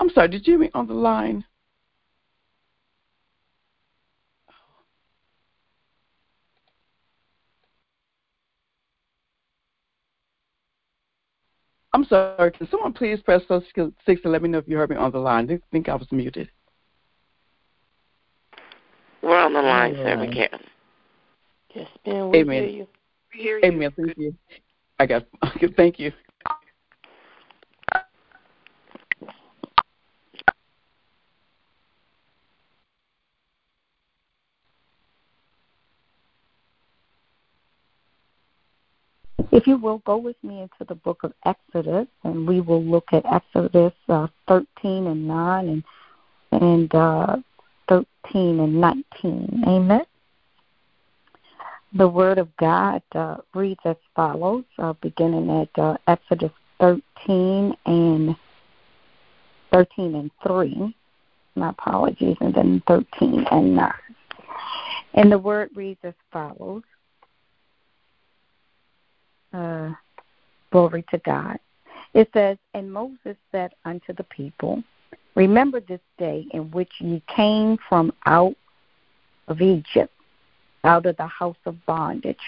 I'm sorry, did you hear me on the line? I'm sorry. Can someone please press six to let me know if you heard me on the line? I think I was muted. We're on the line, sir. We can. Yes, ma'am. We Amen. hear you. We hear you. Amen. Thank you. I got. Thank you. If you will go with me into the book of Exodus, and we will look at Exodus uh, 13 and 9 and and uh, 13 and 19. Amen. The Word of God uh, reads as follows, uh, beginning at uh, Exodus 13 and 13 and 3. My apologies, and then 13 and 9. And the Word reads as follows. Uh, glory to God. It says, And Moses said unto the people, Remember this day in which ye came from out of Egypt, out of the house of bondage.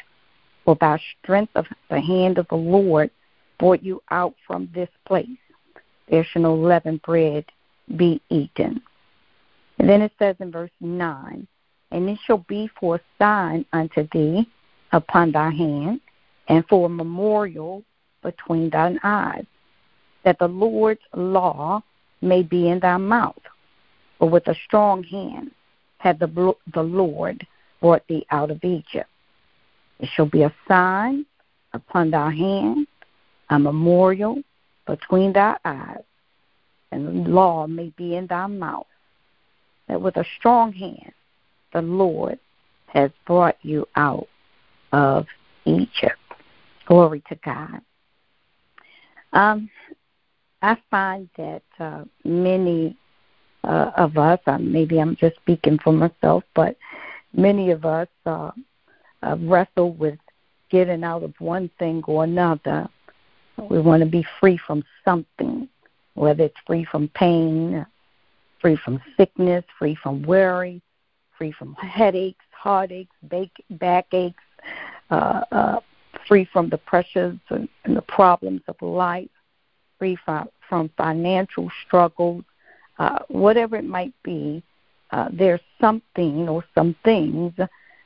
For by strength of the hand of the Lord brought you out from this place. There shall no leavened bread be eaten. And then it says in verse 9, And it shall be for a sign unto thee upon thy hand, and for a memorial between thine eyes, that the Lord's law may be in thy mouth. For with a strong hand hath the, the Lord brought thee out of Egypt. It shall be a sign upon thy hand, a memorial between thy eyes, and the law may be in thy mouth. That with a strong hand the Lord has brought you out of Egypt. Glory to God. Um, I find that uh, many uh, of us, uh, maybe I'm just speaking for myself, but many of us uh, uh, wrestle with getting out of one thing or another. We want to be free from something, whether it's free from pain, free from sickness, free from worry, free from headaches, heartaches, backaches, uh, uh, free from the pressures and, and the problems of life, free from, from financial struggles, uh, whatever it might be, uh, there's something or some things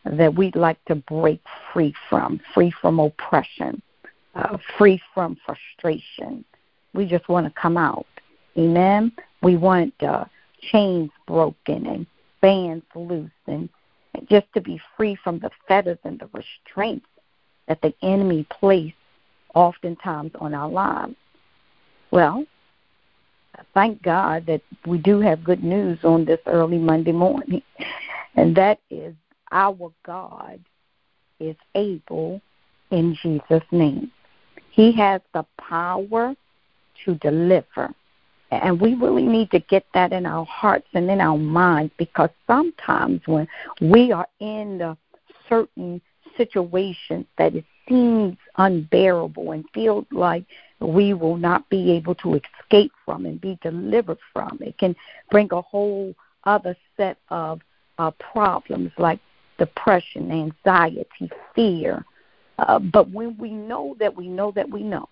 that we'd like to break free from, free from oppression, uh, free from frustration. We just want to come out. Amen. We want uh, chains broken and bands loose and just to be free from the fetters and the restraints that the enemy placed oftentimes on our lives. Well, thank God that we do have good news on this early Monday morning, and that is our God is able in Jesus' name. He has the power to deliver. And we really need to get that in our hearts and in our minds because sometimes when we are in the certain situation that it seems unbearable and feels like we will not be able to escape from and be delivered from, it can bring a whole other set of uh, problems like depression, anxiety, fear. Uh, but when we know that we know that we know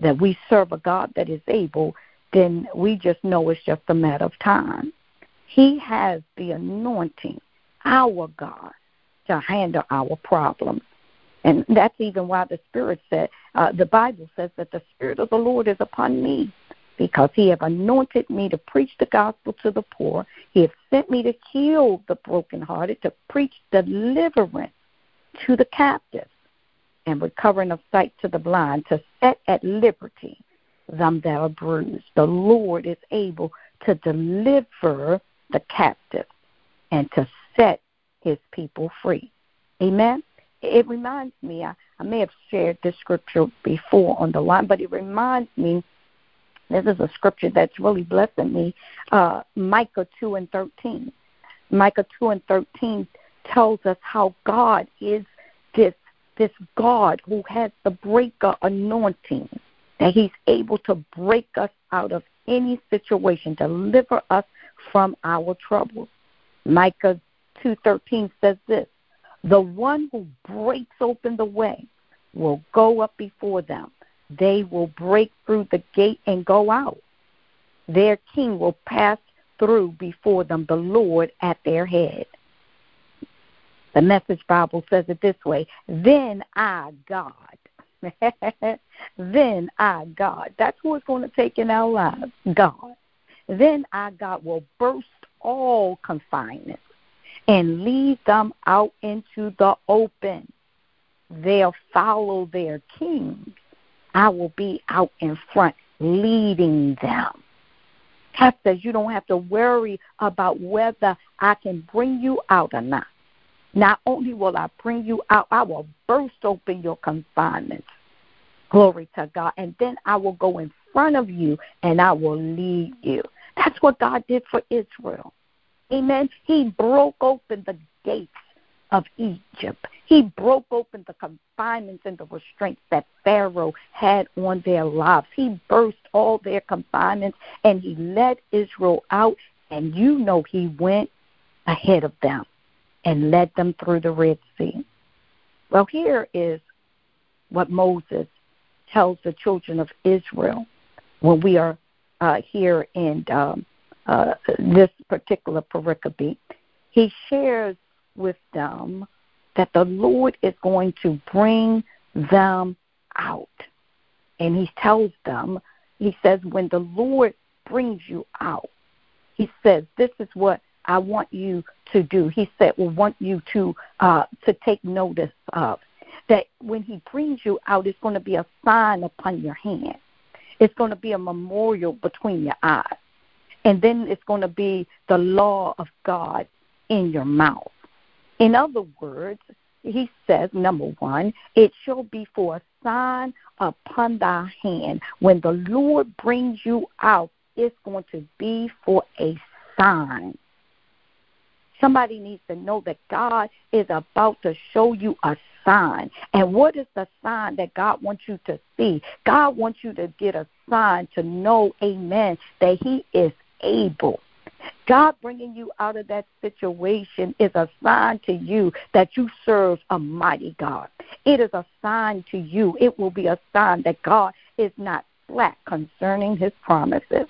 that we serve a God that is able, then we just know it's just a matter of time. He has the anointing, our God, to handle our problems. And that's even why the Spirit said, uh, the Bible says that the Spirit of the Lord is upon me because he have anointed me to preach the gospel to the poor. He have sent me to heal the brokenhearted, to preach deliverance to the captives, and recovering of sight to the blind, to set at liberty them that are bruised. The Lord is able to deliver the captive and to set his people free. Amen. It reminds me, I, I may have shared this scripture before on the line, but it reminds me this is a scripture that's really blessing me. Uh, Micah 2 and 13. Micah 2 and 13 tells us how God is this this God who has the breaker anointing, that He's able to break us out of any situation. Deliver us from our troubles. Micah 2:13 says this, "The one who breaks open the way will go up before them. They will break through the gate and go out. Their king will pass through before them, the Lord at their head." The Message Bible says it this way Then I, God, then I, God, that's who is going to take in our lives, God. Then I, God, will burst all confinement and lead them out into the open. They'll follow their king. I will be out in front leading them. God says you don't have to worry about whether I can bring you out or not. Not only will I bring you out, I will burst open your confinements. Glory to God. And then I will go in front of you and I will lead you. That's what God did for Israel. Amen. He broke open the gates of Egypt. He broke open the confinements and the restraints that Pharaoh had on their lives. He burst all their confinements and he led Israel out. And you know he went ahead of them and led them through the Red Sea. Well, here is what Moses tells the children of Israel when we are uh, here in um, uh, this particular pericope. He shares with them that the Lord is going to bring them out. And he tells them, he says, when the Lord brings you out, he says, this is what I want you to do. He said, "We want you to uh, to take notice of that when He brings you out, it's going to be a sign upon your hand. It's going to be a memorial between your eyes, and then it's going to be the law of God in your mouth. In other words, he says, number one, it shall be for a sign upon thy hand. When the Lord brings you out, it's going to be for a sign. Somebody needs to know that God is about to show you a sign. And what is the sign that God wants you to see? God wants you to get a sign to know, amen, that He is able. God bringing you out of that situation is a sign to you that you serve a mighty God. It is a sign to you. It will be a sign that God is not slack concerning his promises.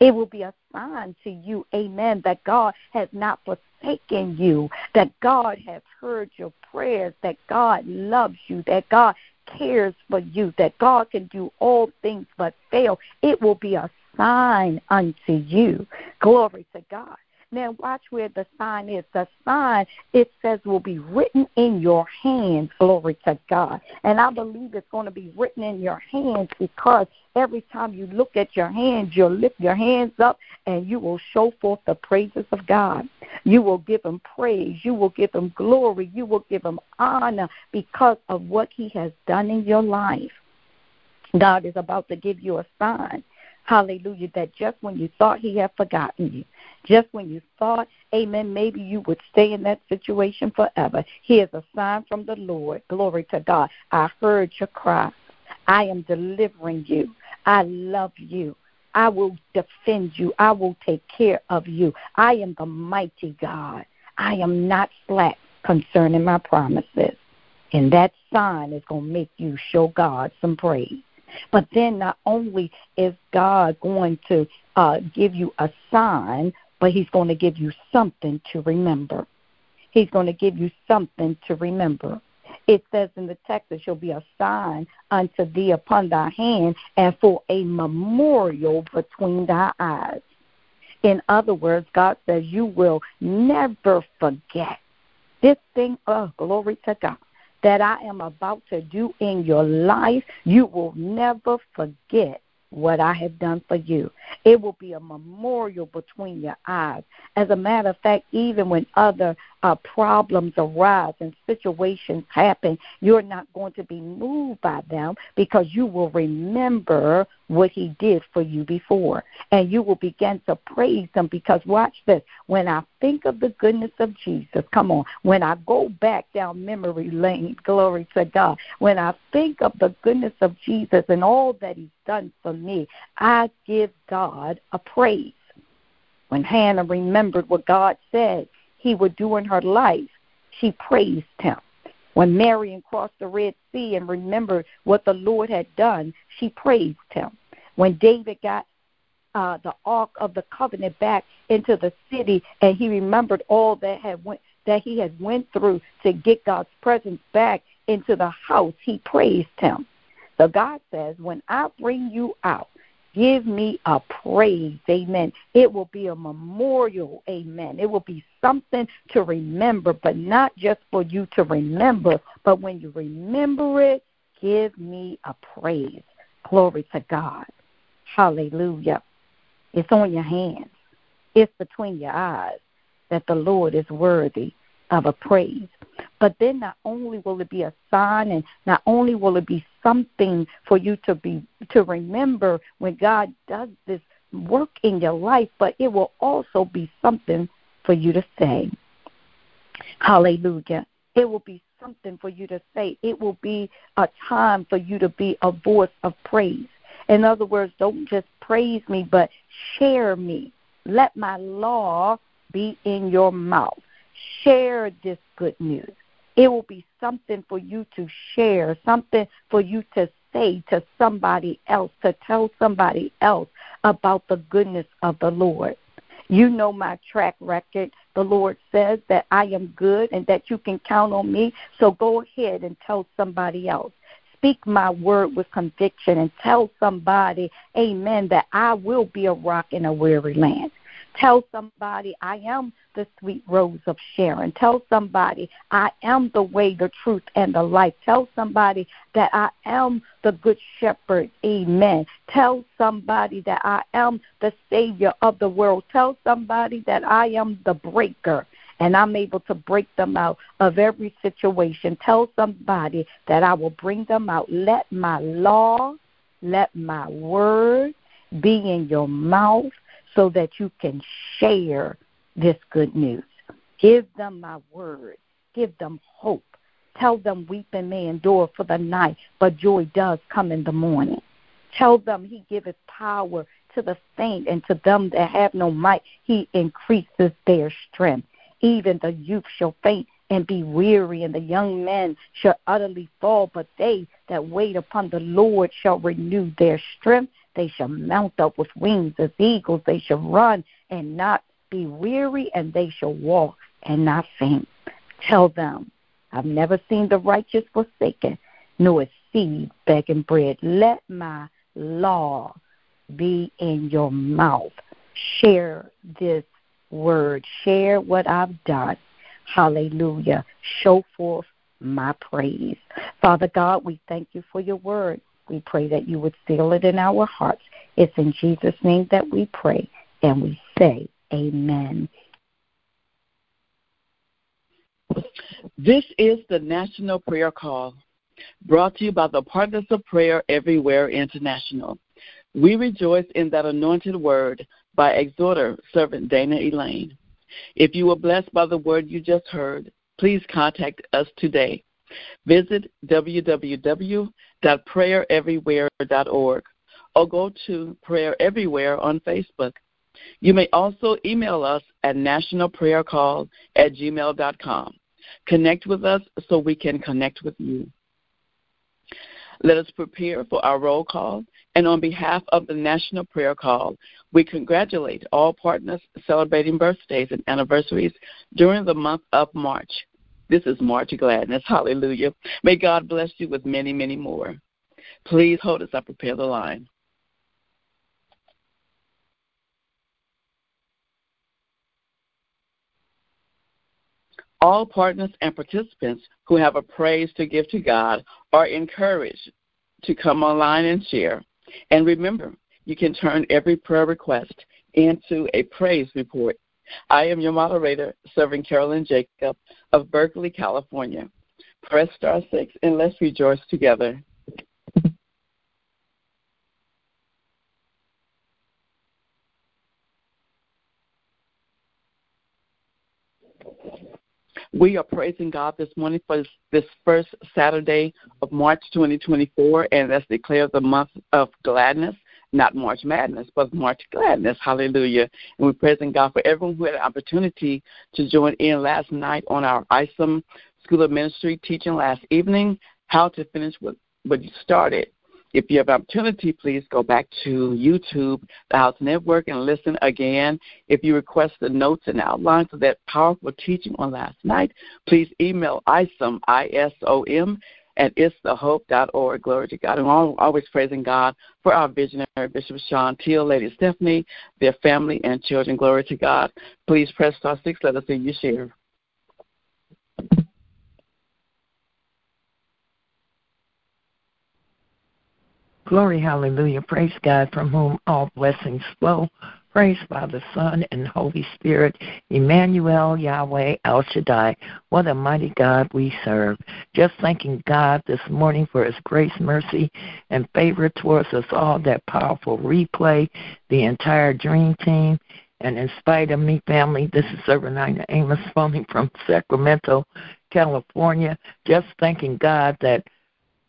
It will be a sign to you, amen, that God has not forsaken you, that God has heard your prayers, that God loves you, that God cares for you, that God can do all things but fail. It will be a sign unto you. Glory to God. Now watch where the sign is. The sign it says will be written in your hands. Glory to God. And I believe it's going to be written in your hands because every time you look at your hands, you'll lift your hands up and you will show forth the praises of God. You will give him praise. You will give him glory. You will give him honor because of what he has done in your life. God is about to give you a sign. Hallelujah. That just when you thought he had forgotten you, just when you thought, amen, maybe you would stay in that situation forever, here's a sign from the Lord. Glory to God. I heard your cry. I am delivering you. I love you. I will defend you. I will take care of you. I am the mighty God. I am not slack concerning my promises. And that sign is going to make you show God some praise. But then not only is God going to uh, give you a sign, but He's going to give you something to remember. He's going to give you something to remember. It says in the text, it shall be a sign unto thee upon thy hand and for a memorial between thy eyes. In other words, God says you will never forget this thing. Oh, glory to God that I am about to do in your life, you will never forget what I have done for you. It will be a memorial between your eyes. As a matter of fact, even when other uh, problems arise and situations happen, you're not going to be moved by them because you will remember what he did for you before. And you will begin to praise him because watch this. When I think of the goodness of Jesus, come on, when I go back down memory lane, glory to God, when I think of the goodness of Jesus and all that he's done for me, I give God a praise. When Hannah remembered what God said he would do in her life, she praised him. When Miriam crossed the Red Sea and remembered what the Lord had done, she praised him. When David got uh, the Ark of the Covenant back into the city and he remembered all that had went that he had went through to get God's presence back into the house, he praised him. So God says, when I bring you out, Give me a praise. Amen. It will be a memorial. Amen. It will be something to remember, but not just for you to remember, but when you remember it, give me a praise. Glory to God. Hallelujah. It's on your hands, it's between your eyes that the Lord is worthy of a praise. But then not only will it be a sign and not only will it be something for you to be to remember when God does this work in your life, but it will also be something for you to say. Hallelujah. It will be something for you to say. It will be a time for you to be a voice of praise. In other words, don't just praise me, but share me. Let my law be in your mouth. Share this good news. It will be something for you to share, something for you to say to somebody else, to tell somebody else about the goodness of the Lord. You know my track record. The Lord says that I am good and that you can count on me. So go ahead and tell somebody else. Speak my word with conviction and tell somebody, amen, that I will be a rock in a weary land. Tell somebody, I am the sweet rose of Sharon. Tell somebody, I am the way, the truth, and the life. Tell somebody that I am the good shepherd. Amen. Tell somebody that I am the savior of the world. Tell somebody that I am the breaker and I'm able to break them out of every situation. Tell somebody that I will bring them out. Let my law, let my word be in your mouth so that you can share this good news. Give them my word. Give them hope. Tell them weeping may endure for the night, but joy does come in the morning. Tell them he giveth power to the faint, and to them that have no might he increases their strength. Even the youth shall faint and be weary, and the young men shall utterly fall, but they that wait upon the Lord shall renew their strength. They shall mount up with wings as eagles. They shall run and not be weary, and they shall walk and not faint. Tell them, I've never seen the righteous forsaken, nor a seed begging bread. Let my law be in your mouth. Share this word. Share what I've done. Hallelujah. Show forth my praise. Father God, we thank you for your word. We pray that you would seal it in our hearts. It's in Jesus' name that we pray and we say, Amen. This is the National Prayer Call, brought to you by the Partners of Prayer Everywhere International. We rejoice in that anointed word by exhorter servant Dana Elaine. If you were blessed by the word you just heard, please contact us today. Visit www.prayereverywhere.org or go to Prayer Everywhere on Facebook. You may also email us at nationalprayercall at gmail.com. Connect with us so we can connect with you. Let us prepare for our roll call. And on behalf of the National Prayer Call, we congratulate all partners celebrating birthdays and anniversaries during the month of March. This is March Gladness. Hallelujah. May God bless you with many, many more. Please hold us up, prepare the line. All partners and participants who have a praise to give to God are encouraged to come online and share. And remember, you can turn every prayer request into a praise report. I am your moderator, serving Carolyn Jacob of Berkeley, California. Press star six and let's rejoice together. We are praising God this morning for this first Saturday of March 2024, and let's declare the month of gladness not March Madness, but March Gladness. Hallelujah. And we're praising God for everyone who had an opportunity to join in last night on our ISOM School of Ministry teaching last evening, how to finish what, what you started. If you have opportunity, please go back to YouTube, the House Network, and listen again. If you request the notes and outlines of that powerful teaching on last night, please email ISOM, I-S-O-M, at isthehope.org. Glory to God. And always praising God for our visionary Bishop Sean Teal, Lady Stephanie, their family and children. Glory to God. Please press star six. Let us see you share. Glory, hallelujah. Praise God from whom all blessings flow. Praise Father, Son, and Holy Spirit. Emmanuel, Yahweh, El Shaddai. What a mighty God we serve. Just thanking God this morning for his grace, mercy, and favor towards us all. That powerful replay, the entire dream team. And in spite of me, family, this is Servant Ina Amos phoning from Sacramento, California. Just thanking God that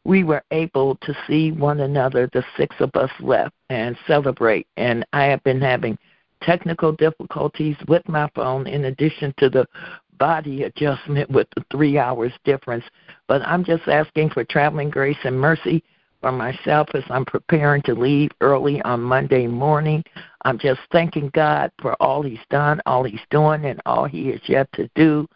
we were able to see one another, the six of us left, and celebrate. And I have been having technical difficulties with my phone in addition to the body adjustment with the three hours difference. But I'm just asking for traveling grace and mercy for myself as I'm preparing to leave early on Monday morning. I'm just thanking God for all He's done, all He's doing, and all He is yet to do.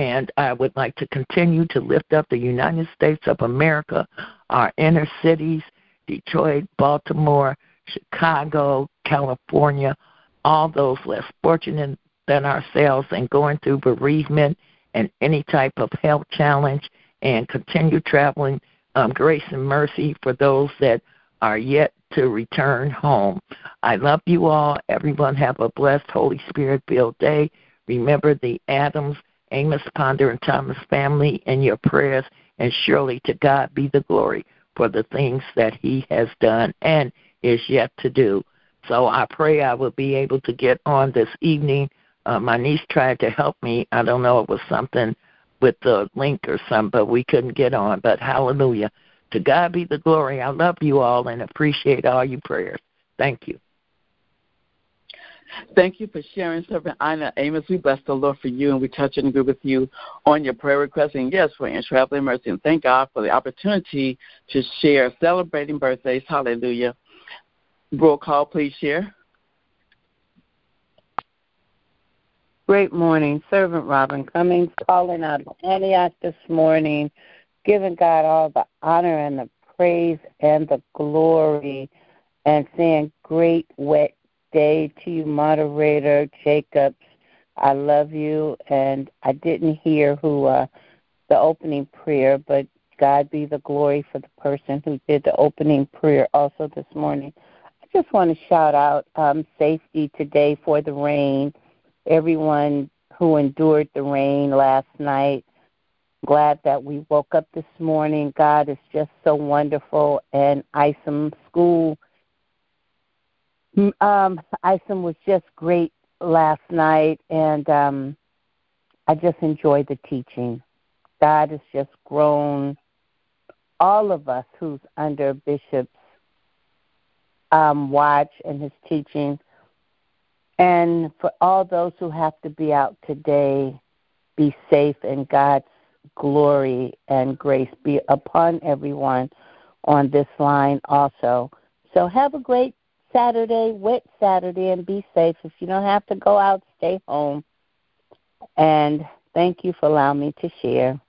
And I would like to continue to lift up the United States of America, our inner cities, Detroit, Baltimore, Chicago, California, all those less fortunate than ourselves and going through bereavement and any type of health challenge and continue traveling um, grace and mercy for those that are yet to return home. I love you all. Everyone have a blessed Holy Spirit filled day. Remember the Adams Amos Ponder and Thomas family in your prayers, and surely to God be the glory for the things that He has done and is yet to do. So I pray I will be able to get on this evening. Uh, my niece tried to help me. I don't know, it was something with the link or something, but we couldn't get on. But hallelujah. To God be the glory. I love you all and appreciate all your prayers. Thank you. Thank you for sharing, Servant Ina Amos. We bless the Lord for you, and we touch and agree with you on your prayer request. And yes, for in traveling mercy. And thank God for the opportunity to share, celebrating birthdays. Hallelujah. Roll call, please share. Great morning. Servant Robin Cummings calling out of Antioch this morning, giving God all the honor and the praise and the glory, and saying, Great wet day to you, moderator Jacobs. I love you, and I didn't hear who uh, the opening prayer, but God be the glory for the person who did the opening prayer also this morning. I just want to shout out um, safety today for the rain. Everyone who endured the rain last night. Glad that we woke up this morning. God is just so wonderful, and ISOM School um, ISOM was just great last night, and um, I just enjoyed the teaching. God has just grown all of us who's under Bishop's um, watch and his teaching. And for all those who have to be out today, be safe and God's glory and grace be upon everyone on this line also. So have a great Saturday, wet Saturday, and be safe. If you don't have to go out, stay home. And thank you for allowing me to share.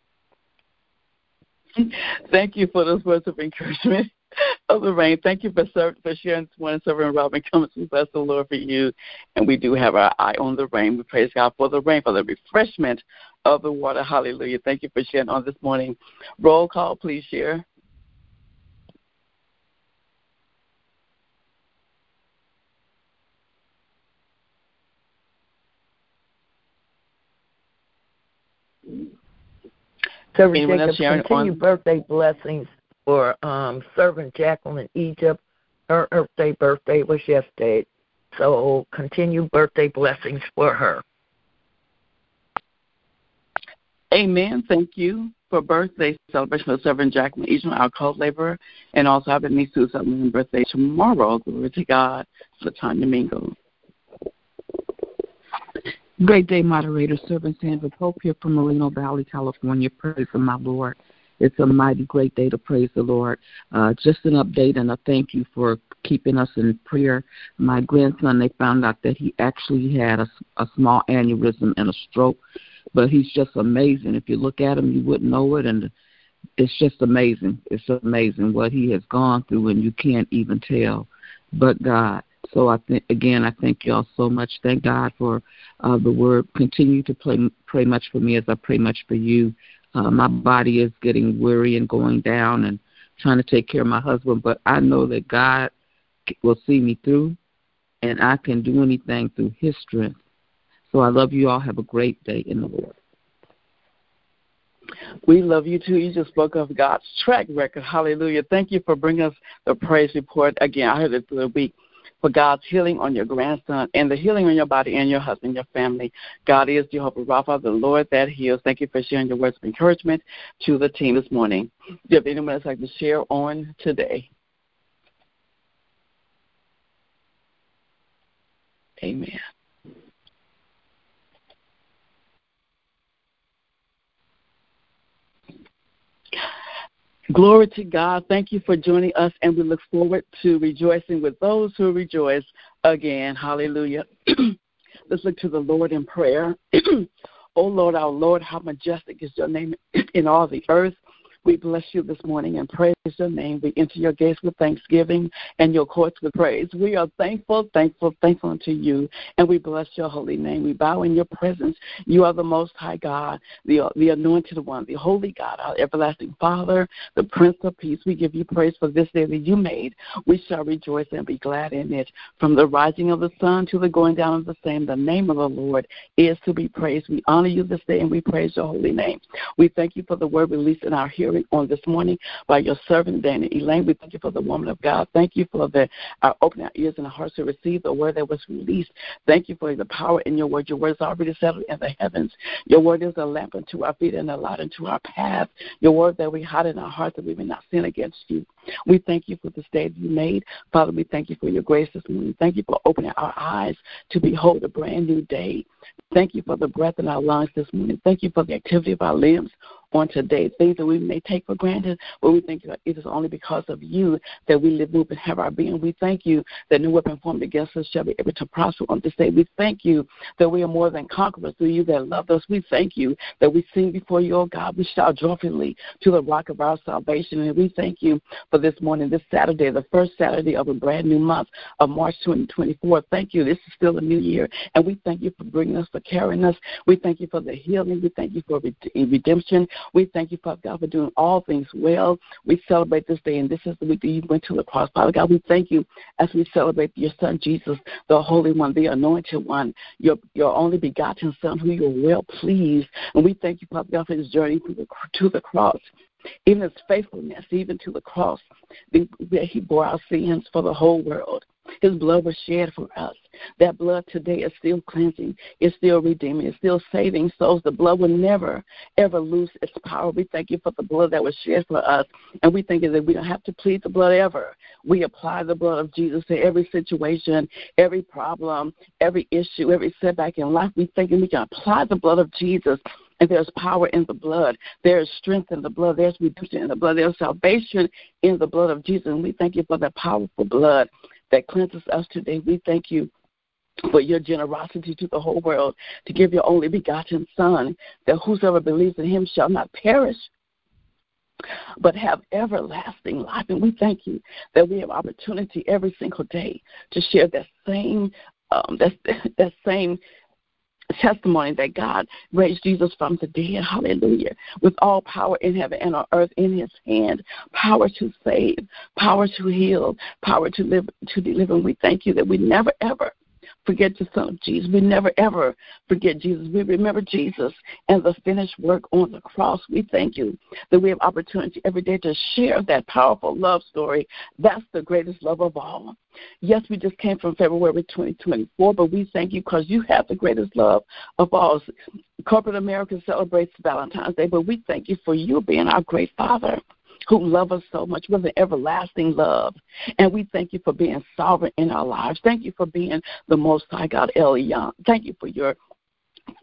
Thank you for those words of encouragement the rain. Thank you for for sharing this morning, Servant Robin Cummings. We bless the Lord for you, and we do have our eye on the rain. We praise God for the rain, for the refreshment of the water. Hallelujah. Thank you for sharing on this morning. Roll call, please share. Servant Jacob, continue on? birthday blessings for um, Servant Jacqueline Egypt. Her birthday birthday was yesterday, so continue birthday blessings for her. Amen. Thank you for birthday celebration of Reverend Jacqueline Eastman, our co-laborer, and also having me Sue Sutherland's birthday tomorrow. Glory to God. for Latanya Mingo. Great day, moderator. Servant Sandra Pope here from Moreno Valley, California. Praise my Lord. It's a mighty great day to praise the Lord. Uh, just an update and a thank you for keeping us in prayer. My grandson, they found out that he actually had a, a small aneurysm and a stroke, but he's just amazing. If you look at him, you wouldn't know it, and it's just amazing. It's amazing what he has gone through, and you can't even tell. But God. So I think again, I thank y'all so much. Thank God for uh, the word. Continue to pray, pray much for me as I pray much for you. Uh, my body is getting weary and going down, and trying to take care of my husband. But I know that God will see me through, and I can do anything through His strength. So I love you all. Have a great day in the Lord. We love you too. You just spoke of God's track record. Hallelujah. Thank you for bringing us the praise report again. I heard it through the week for God's healing on your grandson and the healing on your body and your husband, your family. God is Jehovah Rapha, the Lord that heals. Thank you for sharing your words of encouragement to the team this morning. Do you have anyone else like to share on today? Amen. Glory to God. Thank you for joining us, and we look forward to rejoicing with those who rejoice again. Hallelujah. Let's look to the Lord in prayer. oh Lord, our Lord, how majestic is your name in all the earth. We bless you this morning and praise your name. We enter your gates with thanksgiving and your courts with praise. We are thankful, thankful, thankful unto you, and we bless your holy name. We bow in your presence. You are the most high God, the, the anointed one, the holy God, our everlasting Father, the Prince of Peace. We give you praise for this day that you made. We shall rejoice and be glad in it. From the rising of the sun to the going down of the same, the name of the Lord is to be praised. We honor you this day and we praise your holy name. We thank you for the word released in our hearing on this morning by your servant, Daniel Elaine. We thank you for the woman of God. Thank you for the our opening our ears and our hearts to receive the word that was released. Thank you for the power in your word. Your word is already settled in the heavens. Your word is a lamp unto our feet and a light unto our path. Your word that we hide in our hearts that we may not sin against you. We thank you for this day that you made. Father, we thank you for your grace this morning. Thank you for opening our eyes to behold a brand new day. Thank you for the breath in our lungs this morning. Thank you for the activity of our limbs on today, things that we may take for granted, but we think it is only because of you that we live, move, and have our being. We thank you that no weapon formed against us shall be able to prosper on this day. We thank you that we are more than conquerors through you that love us. We thank you that we sing before you, O God. We shout joyfully to the rock of our salvation. And we thank you for this morning, this Saturday, the first Saturday of a brand new month of March 2024. Thank you. This is still a new year. And we thank you for bringing us, for carrying us. We thank you for the healing. We thank you for redemption. We thank you, Father God, for doing all things well. We celebrate this day, and this is the week that you went to the cross. Father God, we thank you as we celebrate your Son, Jesus, the Holy One, the Anointed One, your, your only begotten Son, who you're well pleased. And we thank you, Father God, for his journey to the, to the cross even his faithfulness, even to the cross, that he bore our sins for the whole world. His blood was shed for us. That blood today is still cleansing, it's still redeeming, it's still saving souls. The blood will never, ever lose its power. We thank you for the blood that was shed for us. And we thank you that we don't have to plead the blood ever. We apply the blood of Jesus to every situation, every problem, every issue, every setback in life. We think that we can apply the blood of Jesus and there's power in the blood. There is strength in the blood. There's redemption in the blood. There's salvation in the blood of Jesus. And we thank you for that powerful blood that cleanses us today. We thank you for your generosity to the whole world to give your only begotten Son, that whosoever believes in him shall not perish, but have everlasting life. And we thank you that we have opportunity every single day to share that same um, that that same testimony that God raised Jesus from the dead. Hallelujah. With all power in heaven and on earth in his hand, power to save, power to heal, power to live to deliver. And we thank you that we never ever forget the Son of Jesus. We never, ever forget Jesus. We remember Jesus and the finished work on the cross. We thank you that we have opportunity every day to share that powerful love story. That's the greatest love of all. Yes, we just came from February 2024, but we thank you because you have the greatest love of all. Corporate America celebrates Valentine's Day, but we thank you for you being our great Father who love us so much with an everlasting love. And we thank you for being sovereign in our lives. Thank you for being the Most High God, Elyon. Thank you for your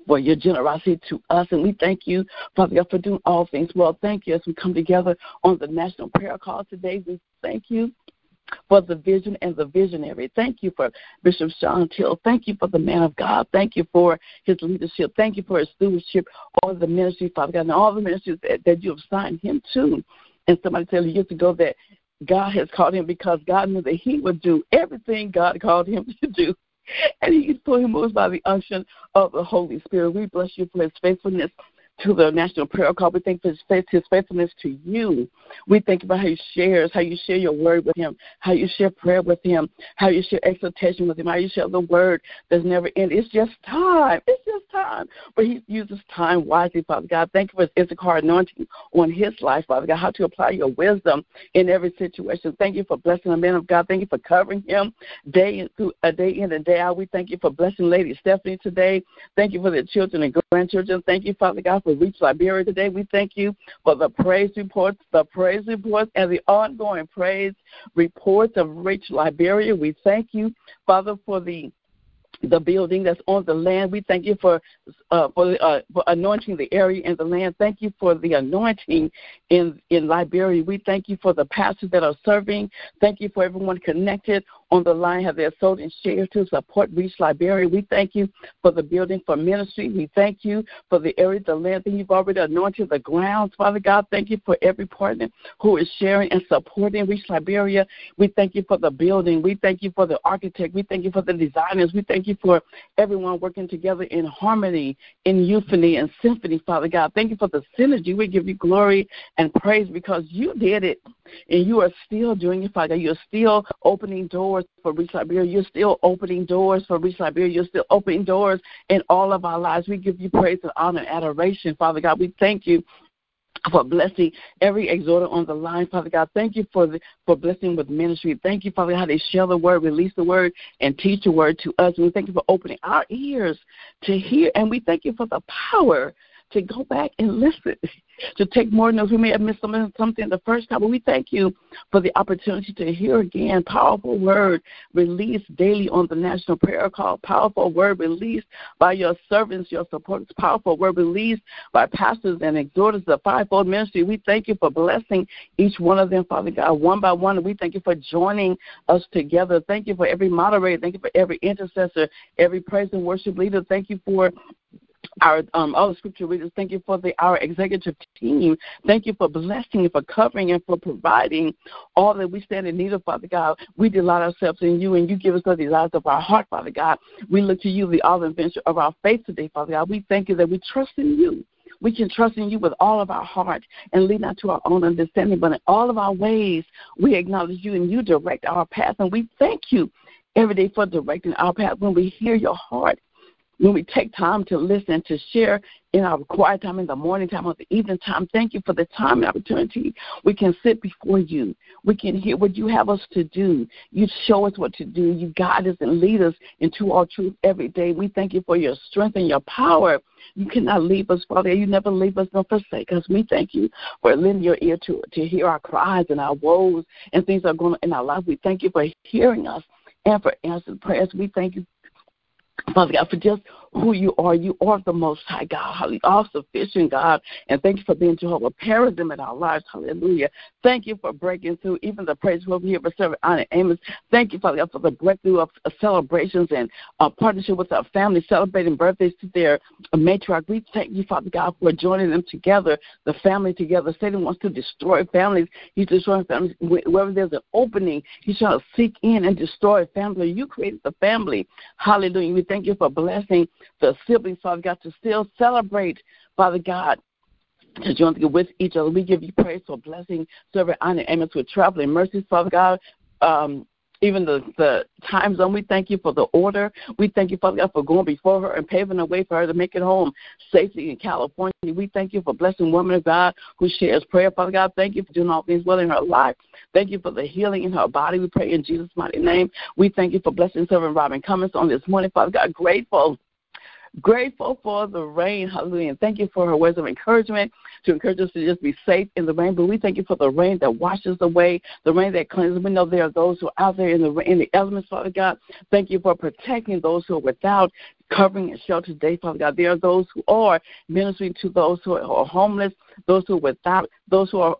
for your generosity to us. And we thank you, Father God, for doing all things well. Thank you as we come together on the National Prayer Call today. We thank you for the vision and the visionary. Thank you for Bishop Sean Till. Thank you for the man of God. Thank you for his leadership. Thank you for his stewardship over the ministry, Father God, and all the ministries that, that you have signed him to. And somebody told me years ago that God has called him because God knew that he would do everything God called him to do. And he for him moves by the unction of the Holy Spirit. We bless you for his faithfulness to the National Prayer Call. We thank for his, faith, his faithfulness to you. We think about how he shares, how you share your word with him, how you share prayer with him, how you share exhortation with him, how you share the word that's never end. It's just time. It's just time. But he uses time wisely, Father God. Thank you for his Issachar anointing on his life, Father God, how to apply your wisdom in every situation. Thank you for blessing the man of God. Thank you for covering him day in, through a day in and day out. We thank you for blessing Lady Stephanie today. Thank you for the children and grandchildren. Thank you, Father God, for Reach Liberia today. We thank you for the praise reports, the praise reports, and the ongoing praise reports of Reach Liberia. We thank you, Father, for the the building that's on the land. We thank you for uh, for, uh, for anointing the area and the land. Thank you for the anointing in in Liberia. We thank you for the pastors that are serving. Thank you for everyone connected on the line have their sold and shared to support Reach Liberia. We thank you for the building for ministry. We thank you for the area, the land that you've already anointed the grounds. Father God, thank you for every partner who is sharing and supporting Reach Liberia. We thank you for the building. We thank you for the architect. We thank you for the designers. We thank you for everyone working together in harmony, in euphony and symphony, Father God. Thank you for the synergy. We give you glory and praise because you did it and you are still doing it, Father. You're still opening doors for Reach Liberia. You're still opening doors for Reach Liberia. You're still opening doors in all of our lives. We give you praise and honor and adoration, Father God. We thank you for blessing every exhorter on the line, Father God. Thank you for the, for blessing with ministry. Thank you, Father, how they share the word, release the word, and teach the word to us. And we thank you for opening our ears to hear, and we thank you for the power to go back and listen, to take more notes. We may have missed something, the first time, but we thank you for the opportunity to hear again powerful word released daily on the National Prayer Call, powerful word released by your servants, your supporters, powerful word released by pastors and exhorters, of the fivefold ministry. We thank you for blessing each one of them, Father God, one by one. We thank you for joining us together. Thank you for every moderator. Thank you for every intercessor, every praise and worship leader. Thank you for our um, all the scripture readers. Thank you for the our executive team. Thank you for blessing and for covering and for providing all that we stand in need of, Father God. We delight ourselves in you, and you give us the desires of our heart, Father God. We look to you, the and finisher of our faith today, Father God. We thank you that we trust in you. We can trust in you with all of our heart and lead not to our own understanding, but in all of our ways, we acknowledge you and you direct our path. And we thank you every day for directing our path when we hear your heart when we take time to listen, to share in our quiet time, in the morning time, or the evening time. Thank you for the time and opportunity. We can sit before you. We can hear what you have us to do. You show us what to do. You guide us and lead us into all truth every day. We thank you for your strength and your power. You cannot leave us, Father. You never leave us nor forsake us. We thank you for lending your ear to, to hear our cries and our woes and things that are going on in our life. We thank you for hearing us and for answering prayers. We thank you Father God, for just who you are. You are the Most High God, all sufficient God. And thank you for being Jehovah Perazim in our lives. Hallelujah. Thank you for breaking through even the praise over here for Servant Anna Amos. Thank you, Father God, for the breakthrough of celebrations and uh, partnership with our family, celebrating birthdays to their matriarch. We thank you, Father God, for joining them together, the family together. Satan wants to destroy families. He's destroying families. Wherever there's an opening, he's trying to seek in and destroy a family. You created the family. Hallelujah. We thank you for blessing the siblings, Father God, to still celebrate, Father God, to join together with each other. We give you praise for blessing, serving, honor, and with traveling mercies, Father God. Um, even the, the time zone. We thank you for the order. We thank you, Father God, for going before her and paving the way for her to make it home safely in California. We thank you for blessing woman of God who shares prayer, Father God. Thank you for doing all things well in her life. Thank you for the healing in her body. We pray in Jesus' mighty name. We thank you for blessing Servant Robin Cummins on this morning, Father God. Grateful Grateful for the rain, hallelujah. And thank you for her words of encouragement to encourage us to just be safe in the rain. But we thank you for the rain that washes away, the rain that cleanses. We know there are those who are out there in the in the elements, Father God. Thank you for protecting those who are without covering and shelter today, Father God. There are those who are ministering to those who are homeless, those who are without, those who are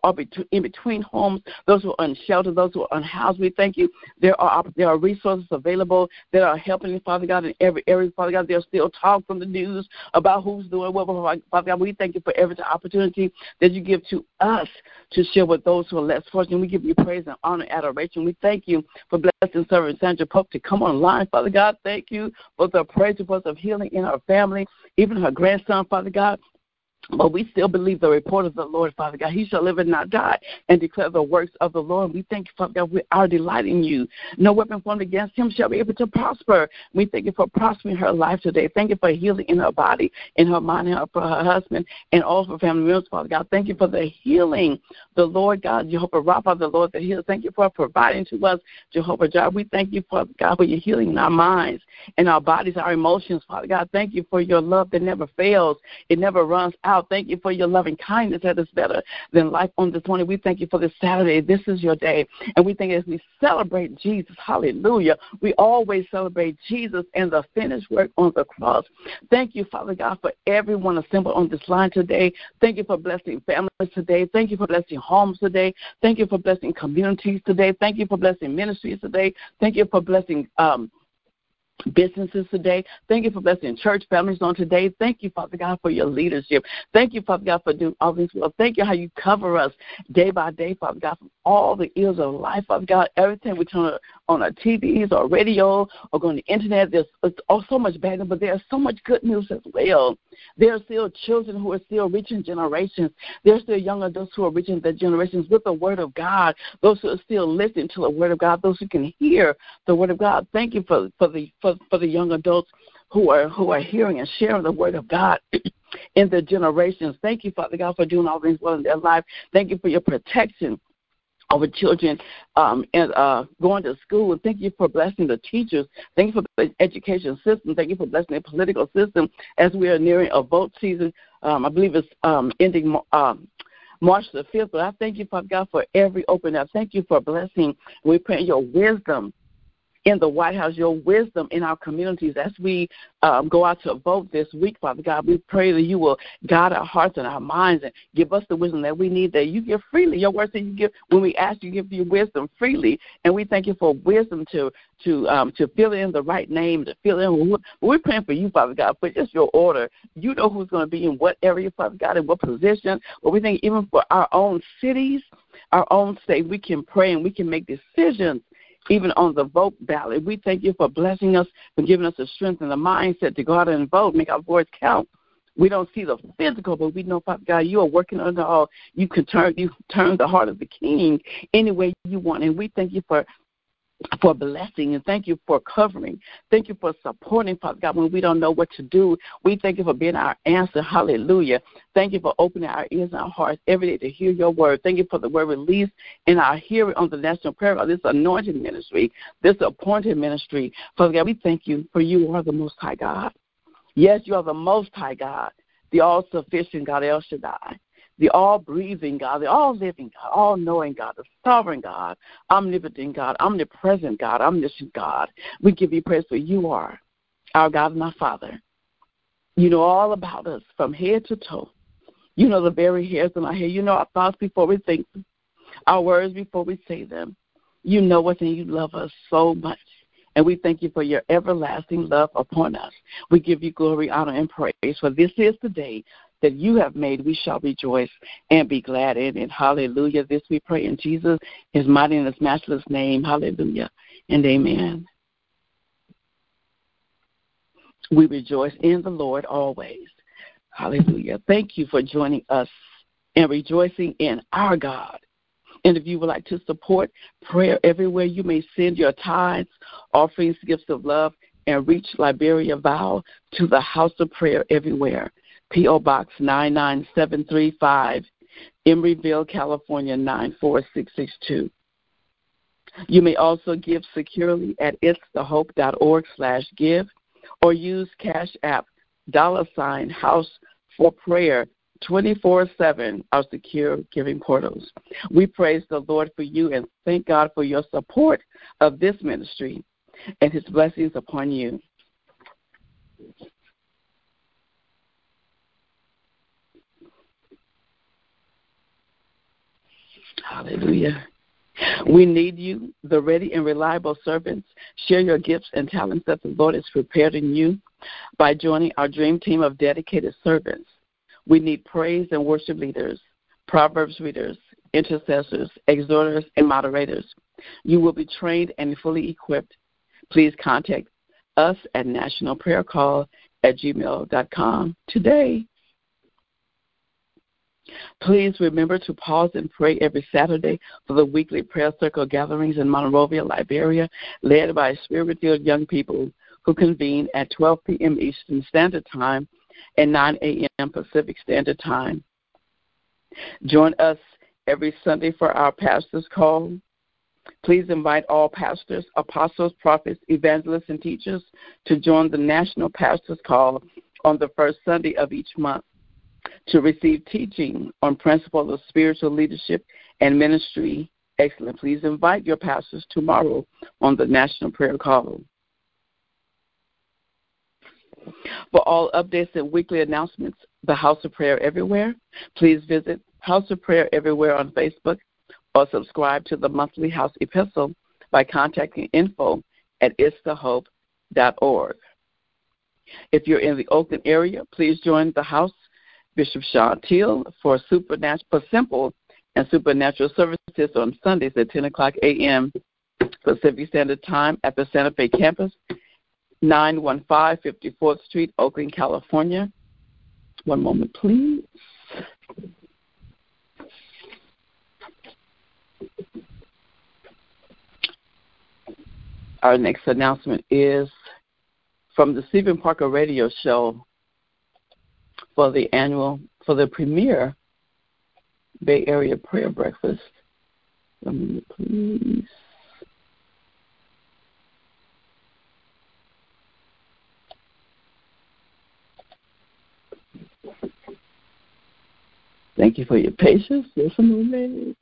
in between homes, those who are unsheltered, those who are unhoused. We thank you. There are there are resources available that are helping, Father God, in every area, Father God. There's still talk from the news about who's doing what, Father God. We thank you for every opportunity that you give to us to share with those who are less fortunate. We give you praise and honor and adoration. We thank you for blessing Servant Sandra Pope to come online, Father God. Thank you for the praise reports of healing in her family, even her grandson, Father God. But we still believe the report of the Lord, Father God. He shall live and not die and declare the works of the Lord. We thank you, Father God, we are delighting you. No weapon formed against him shall be able to prosper. We thank you for prospering her life today. Thank you for healing in her body, in her mind, and for her husband, and all her family members, Father God. Thank you for the healing, the Lord God, Jehovah Rapha, the Lord that heals. Thank you for providing to us, Jehovah Jireh. We thank you, Father God, for your healing in our minds and our bodies, our emotions, Father God. Thank you for your love that never fails. It never runs out. Thank you for your loving kindness that is better than life on this morning. We thank you for this Saturday. This is your day. And we think as we celebrate Jesus, hallelujah, we always celebrate Jesus and the finished work on the cross. Thank you, Father God, for everyone assembled on this line today. Thank you for blessing families today. Thank you for blessing homes today. Thank you for blessing communities today. Thank you for blessing ministries today. Thank you for blessing um, businesses today. Thank you for blessing church families on today. Thank you, Father God, for your leadership. Thank you, Father God, for doing all things well. Thank you how you cover us day by day, Father God, from all the ills of life, Father God. Everything we turn on our TVs or radio or go on the internet, there's so much bad news, but there's so much good news as well. There are still children who are still reaching generations. There are still young adults who are reaching their generations with the Word of God. Those who are still listening to the Word of God. Those who can hear the Word of God. Thank you for for the for, for the young adults who are who are hearing and sharing the Word of God. in their generations. Thank you, Father God, for doing all things well in their life. Thank you for your protection over children um, and uh, going to school. And thank you for blessing the teachers. Thank you for the education system. Thank you for blessing the political system as we are nearing a vote season. Um, I believe it's um, ending um, March the 5th. But I thank you, Father God, for every open up. Thank you for blessing. We pray your wisdom in the White House, your wisdom in our communities as we um, go out to vote this week, Father God. We pray that you will guide our hearts and our minds and give us the wisdom that we need that you give freely. Your word says you give when we ask you give you wisdom freely, and we thank you for wisdom to to um, to fill in the right name, to fill in. We're praying for you, Father God, for just your order. You know who's going to be in what area, Father God, in what position. But we think even for our own cities, our own state, we can pray and we can make decisions even on the vote ballot. We thank you for blessing us and giving us the strength and the mindset to go out and vote, make our voice count. We don't see the physical, but we know, Father God, you are working under all. You can turn you turn the heart of the king any way you want, and we thank you for for blessing and thank you for covering. Thank you for supporting, Father God, when we don't know what to do. We thank you for being our answer. Hallelujah. Thank you for opening our ears and our hearts every day to hear your word. Thank you for the word released in our hearing on the National Prayer God, this anointed ministry, this appointed ministry. Father God, we thank you for you are the Most High God. Yes, you are the Most High God, the all sufficient God, El Shaddai the all breathing God, the all living God, all knowing God, the sovereign God, omnipotent God, omnipresent God, omniscient God. We give you praise for you are our God and our Father. You know all about us from head to toe. You know the very hairs on our head. You know our thoughts before we think them, our words before we say them. You know us and you love us so much. And we thank you for your everlasting love upon us. We give you glory, honor, and praise. For this is the day that you have made, we shall rejoice and be glad in it. Hallelujah. This we pray in Jesus, his mighty and his matchless name. Hallelujah. And amen. We rejoice in the Lord always. Hallelujah. Thank you for joining us and rejoicing in our God. And if you would like to support prayer everywhere, you may send your tithes, offerings, gifts of love, and reach Liberia Vow to the House of Prayer Everywhere, P.O. Box 99735, Emeryville, California 94662. You may also give securely at itsthehope.org slash give or use Cash App dollar sign house for prayer 24 7 our secure giving portals. We praise the Lord for you and thank God for your support of this ministry and his blessings upon you. Hallelujah. We need you, the ready and reliable servants. Share your gifts and talents that the Lord has prepared in you by joining our dream team of dedicated servants. We need praise and worship leaders, Proverbs readers, intercessors, exhorters, and moderators. You will be trained and fully equipped. Please contact us at nationalprayercall at gmail.com today. Please remember to pause and pray every Saturday for the weekly prayer circle gatherings in Monrovia, Liberia, led by spirit filled young people who convene at 12 p.m. Eastern Standard Time and 9 a.m. Pacific Standard Time. Join us every Sunday for our pastor's call. Please invite all pastors, apostles, prophets, evangelists, and teachers to join the National Pastors Call on the first Sunday of each month to receive teaching on principles of spiritual leadership and ministry Excellent. Please invite your pastors tomorrow on the National Prayer Call. For all updates and weekly announcements, the House of Prayer Everywhere, please visit House of Prayer Everywhere on Facebook or subscribe to the monthly House Epistle by contacting info at itsthehope.org. If you're in the Oakland area, please join the House Bishop Teal for supernatural, for simple and supernatural services on Sundays at 10 o'clock a.m. Pacific Standard Time at the Santa Fe campus 915 54th Street, Oakland, California. One moment, please. Our next announcement is from the Stephen Parker Radio Show for the annual, for the premier Bay Area Prayer Breakfast. One moment, please. Thank you for your patience. Just a moment.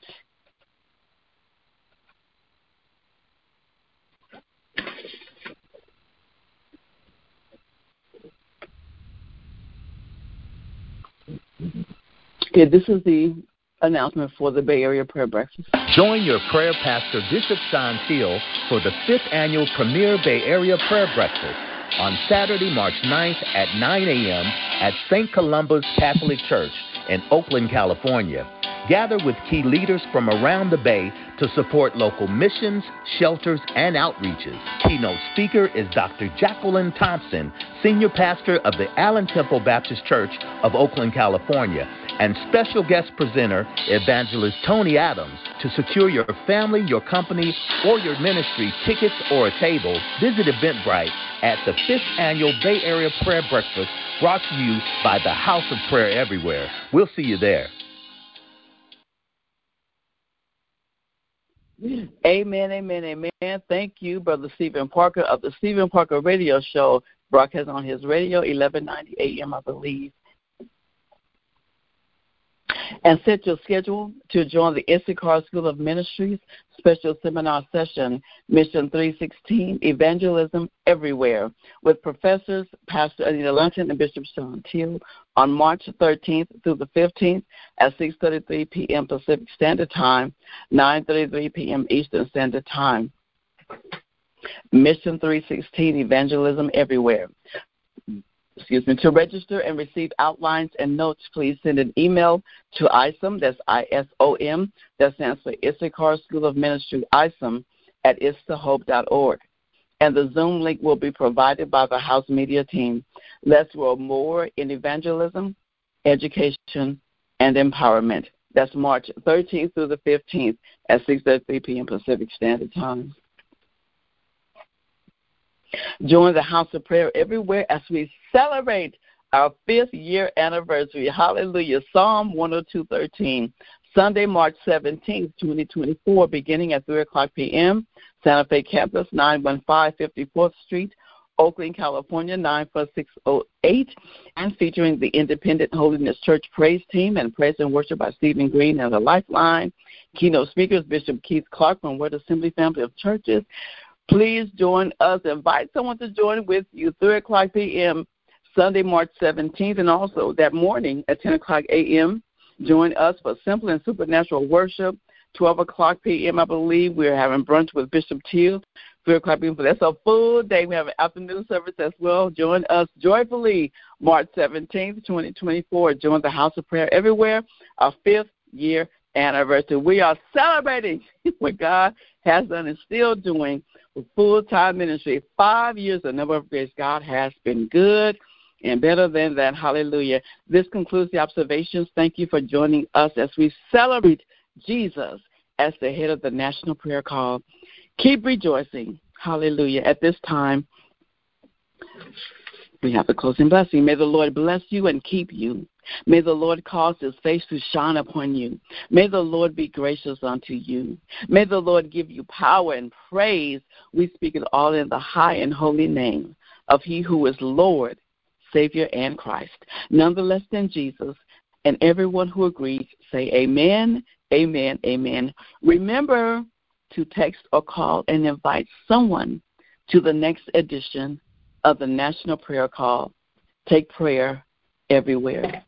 Okay, this is the announcement for the Bay Area Prayer Breakfast. Join your prayer pastor, Bishop Sean Teal, for the fifth annual Premier Bay Area Prayer Breakfast on Saturday, March 9th at 9 a.m. at St. Columba's Catholic Church in Oakland, California. Gather with key leaders from around the Bay to support local missions, shelters, and outreaches. Keynote speaker is Dr. Jacqueline Thompson, Senior Pastor of the Allen Temple Baptist Church of Oakland, California, and special guest presenter, Evangelist Tony Adams. To secure your family, your company, or your ministry tickets or a table, visit Eventbrite at the 5th Annual Bay Area Prayer Breakfast brought to you by the House of Prayer Everywhere. We'll see you there. Amen, amen, amen. Thank you, Brother Stephen Parker of the Stephen Parker Radio Show, broadcast on his radio, 1190 AM, I believe and set your schedule to join the Issachar School of Ministries special seminar session, Mission 316, Evangelism Everywhere, with professors Pastor Anita Lunton and Bishop Sean Teal on March 13th through the 15th at 6.33 p.m. Pacific Standard Time, 9.33 p.m. Eastern Standard Time. Mission 316, Evangelism Everywhere excuse me, to register and receive outlines and notes, please send an email to ISOM, that's I-S-O-M, that stands for Issachar School of Ministry, ISOM, at itsthehope.org. And the Zoom link will be provided by the House Media team. Let's grow more in evangelism, education, and empowerment. That's March 13th through the 15th at 6:30 p.m. Pacific Standard Time. Join the House of Prayer everywhere as we celebrate our fifth year anniversary. Hallelujah. Psalm 102:13. Sunday, March 17th, 2024, beginning at 3 o'clock p.m. Santa Fe Campus, 915 54th Street, Oakland, California 94608, and featuring the Independent Holiness Church Praise Team and praise and worship by Stephen Green and the Lifeline. Keynote speakers Bishop Keith Clark from Word Assembly Family of Churches. Please join us. Invite someone to join with you 3 o'clock p.m. Sunday, March 17th, and also that morning at 10 o'clock a.m. Join us for simple and supernatural worship. 12 o'clock p.m., I believe, we're having brunch with Bishop Teal. 3 o'clock p.m. That's a full day. We have an afternoon service as well. Join us joyfully March 17th, 2024. Join the House of Prayer everywhere, our fifth year anniversary. We are celebrating what God has done and still doing full time ministry. Five years, the number of grace God has been good and better than that. Hallelujah. This concludes the observations. Thank you for joining us as we celebrate Jesus as the head of the National Prayer Call. Keep rejoicing. Hallelujah. At this time, we have the closing blessing. May the Lord bless you and keep you. May the Lord cause his face to shine upon you. May the Lord be gracious unto you. May the Lord give you power and praise. We speak it all in the high and holy name of he who is Lord, Savior, and Christ. None the less than Jesus. And everyone who agrees, say amen, amen, amen. Remember, to text or call and invite someone to the next edition of the National Prayer Call. Take prayer everywhere.